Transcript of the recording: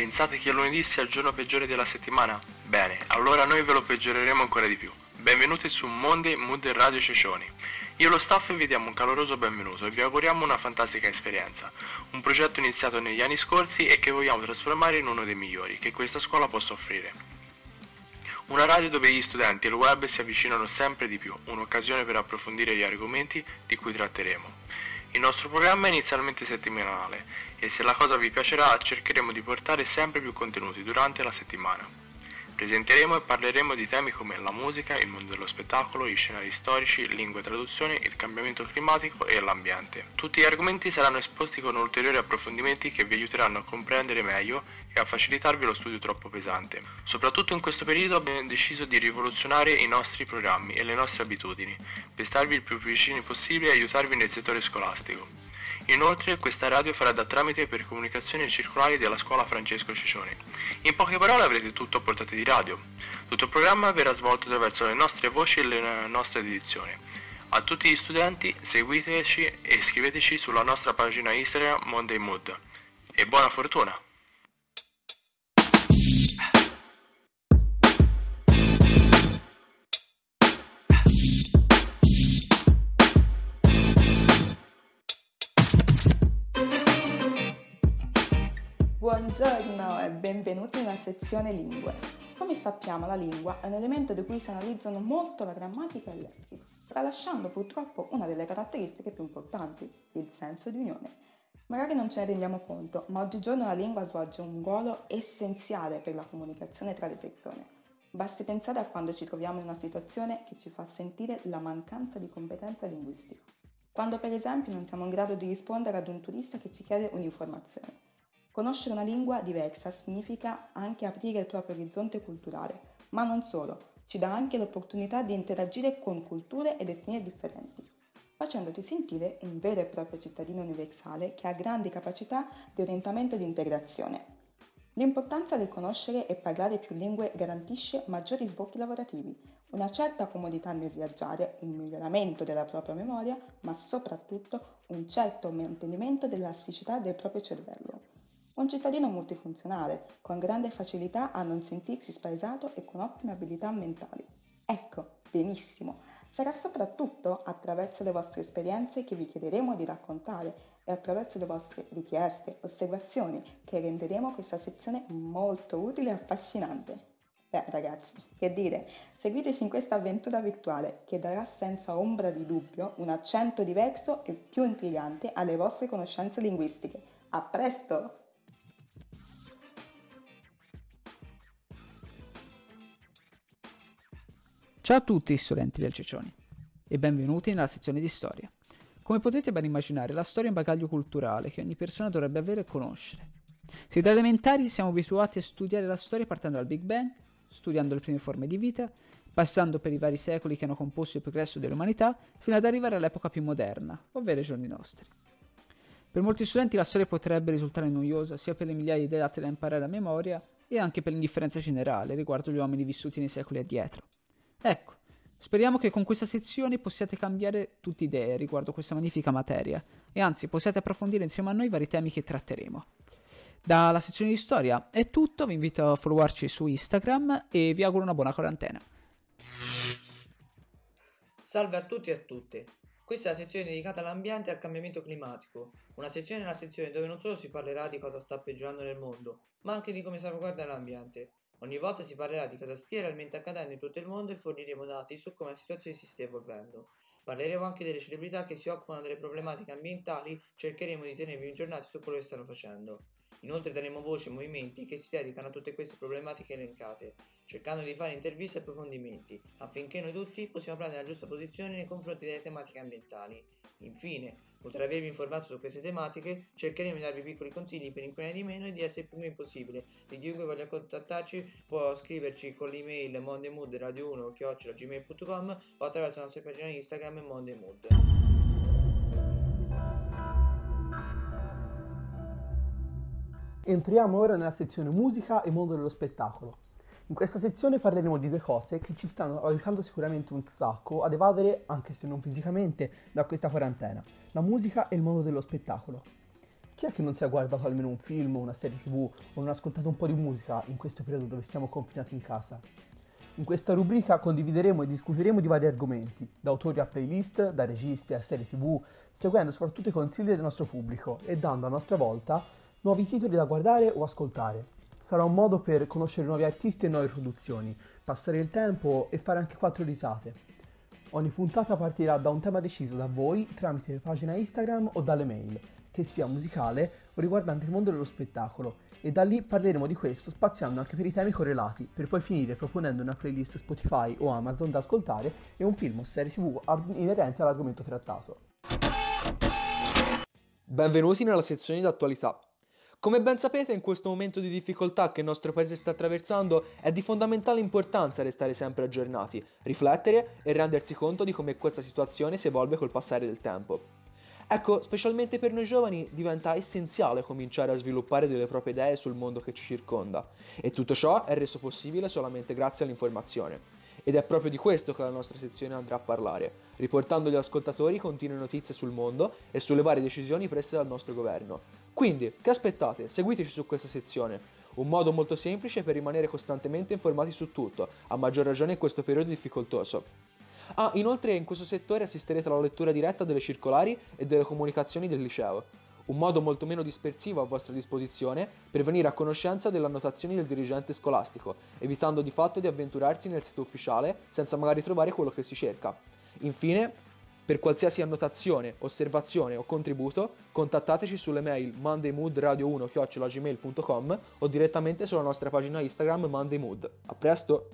Pensate che lunedì sia il giorno peggiore della settimana? Bene, allora noi ve lo peggioreremo ancora di più. Benvenuti su Monday Mood Radio Cecioni. Io e lo staff vi diamo un caloroso benvenuto e vi auguriamo una fantastica esperienza. Un progetto iniziato negli anni scorsi e che vogliamo trasformare in uno dei migliori che questa scuola possa offrire. Una radio dove gli studenti e il web si avvicinano sempre di più, un'occasione per approfondire gli argomenti di cui tratteremo. Il nostro programma è inizialmente settimanale e se la cosa vi piacerà cercheremo di portare sempre più contenuti durante la settimana. Presenteremo e parleremo di temi come la musica, il mondo dello spettacolo, i scenari storici, lingue e traduzione, il cambiamento climatico e l'ambiente. Tutti gli argomenti saranno esposti con ulteriori approfondimenti che vi aiuteranno a comprendere meglio e a facilitarvi lo studio troppo pesante. Soprattutto in questo periodo abbiamo deciso di rivoluzionare i nostri programmi e le nostre abitudini, per starvi il più vicini possibile e aiutarvi nel settore scolastico. Inoltre questa radio farà da tramite per comunicazioni circolari della scuola Francesco Ciccioni. In poche parole avrete tutto a portata di radio. Tutto il programma verrà svolto attraverso le nostre voci e le nostre edizioni. A tutti gli studenti seguiteci e iscriveteci sulla nostra pagina Instagram Monday Mood. E buona fortuna! Buongiorno e benvenuti nella sezione lingue. Come sappiamo la lingua è un elemento di cui si analizzano molto la grammatica e il lessico, tralasciando purtroppo una delle caratteristiche più importanti, il senso di unione. Magari non ce ne rendiamo conto, ma oggigiorno la lingua svolge un ruolo essenziale per la comunicazione tra le persone. Basti pensare a quando ci troviamo in una situazione che ci fa sentire la mancanza di competenza linguistica. Quando per esempio non siamo in grado di rispondere ad un turista che ci chiede un'informazione Conoscere una lingua diversa significa anche aprire il proprio orizzonte culturale, ma non solo, ci dà anche l'opportunità di interagire con culture ed etnie differenti, facendoti sentire un vero e proprio cittadino universale che ha grandi capacità di orientamento e di integrazione. L'importanza del conoscere e parlare più lingue garantisce maggiori sbocchi lavorativi, una certa comodità nel viaggiare, un miglioramento della propria memoria, ma soprattutto un certo mantenimento dell'elasticità del proprio cervello. Un cittadino multifunzionale, con grande facilità a non sentirsi spaesato e con ottime abilità mentali. Ecco, benissimo, sarà soprattutto attraverso le vostre esperienze che vi chiederemo di raccontare e attraverso le vostre richieste, osservazioni, che renderemo questa sezione molto utile e affascinante. Beh ragazzi, che dire, seguiteci in questa avventura virtuale che darà senza ombra di dubbio un accento diverso e più intrigante alle vostre conoscenze linguistiche. A presto! Ciao a tutti studenti del Cecioni e benvenuti nella sezione di storia. Come potete ben immaginare, la storia è un bagaglio culturale che ogni persona dovrebbe avere e conoscere. Sin da elementari siamo abituati a studiare la storia partendo dal Big Bang, studiando le prime forme di vita, passando per i vari secoli che hanno composto il progresso dell'umanità, fino ad arrivare all'epoca più moderna, ovvero i giorni nostri. Per molti studenti la storia potrebbe risultare noiosa sia per le migliaia di date da imparare a memoria e anche per l'indifferenza generale riguardo gli uomini vissuti nei secoli addietro. Ecco, speriamo che con questa sezione possiate cambiare tutte idee riguardo questa magnifica materia e anzi possiate approfondire insieme a noi i vari temi che tratteremo. Dalla sezione di storia è tutto, vi invito a followarci su Instagram e vi auguro una buona quarantena. Salve a tutti e a tutte. Questa è la sezione dedicata all'ambiente e al cambiamento climatico, una sezione nella sezione dove non solo si parlerà di cosa sta peggiorando nel mondo, ma anche di come salvaguardare l'ambiente. Ogni volta si parlerà di cosa stia realmente accadendo in tutto il mondo e forniremo dati su come la situazione si stia evolvendo. Parleremo anche delle celebrità che si occupano delle problematiche ambientali, cercheremo di tenervi aggiornati su quello che stanno facendo. Inoltre daremo voce ai movimenti che si dedicano a tutte queste problematiche elencate, cercando di fare interviste e approfondimenti, affinché noi tutti possiamo prendere la giusta posizione nei confronti delle tematiche ambientali. Infine, Oltre ad avervi informato su queste tematiche, cercheremo di darvi piccoli consigli per inquinare di meno e di essere più green possibile. E chiunque voglia contattarci può scriverci con l'email mondemood radio1-gmail.com o attraverso la nostra pagina Instagram mondemood. Entriamo ora nella sezione musica e mondo dello spettacolo. In questa sezione parleremo di due cose che ci stanno aiutando sicuramente un sacco ad evadere, anche se non fisicamente, da questa quarantena, la musica e il mondo dello spettacolo. Chi è che non si è guardato almeno un film, una serie tv o non ha ascoltato un po' di musica in questo periodo dove siamo confinati in casa? In questa rubrica condivideremo e discuteremo di vari argomenti, da autori a playlist, da registi a serie tv, seguendo soprattutto i consigli del nostro pubblico e dando a nostra volta nuovi titoli da guardare o ascoltare. Sarà un modo per conoscere nuovi artisti e nuove produzioni, passare il tempo e fare anche quattro risate. Ogni puntata partirà da un tema deciso da voi tramite pagina Instagram o dalle mail che sia musicale o riguardante il mondo dello spettacolo e da lì parleremo di questo spaziando anche per i temi correlati per poi finire proponendo una playlist Spotify o Amazon da ascoltare e un film o serie tv inerente all'argomento trattato. Benvenuti nella sezione di attualità. Come ben sapete, in questo momento di difficoltà che il nostro paese sta attraversando, è di fondamentale importanza restare sempre aggiornati, riflettere e rendersi conto di come questa situazione si evolve col passare del tempo. Ecco, specialmente per noi giovani diventa essenziale cominciare a sviluppare delle proprie idee sul mondo che ci circonda e tutto ciò è reso possibile solamente grazie all'informazione. Ed è proprio di questo che la nostra sezione andrà a parlare, riportando agli ascoltatori continue notizie sul mondo e sulle varie decisioni prese dal nostro governo. Quindi, che aspettate? Seguiteci su questa sezione. Un modo molto semplice per rimanere costantemente informati su tutto, a maggior ragione in questo periodo difficoltoso. Ah, inoltre in questo settore assisterete alla lettura diretta delle circolari e delle comunicazioni del liceo, un modo molto meno dispersivo a vostra disposizione per venire a conoscenza delle annotazioni del dirigente scolastico, evitando di fatto di avventurarsi nel sito ufficiale senza magari trovare quello che si cerca. Infine, per qualsiasi annotazione, osservazione o contributo, contattateci sulle mail mondaymoodradio1-gmail.com o direttamente sulla nostra pagina Instagram mondaymood. A presto!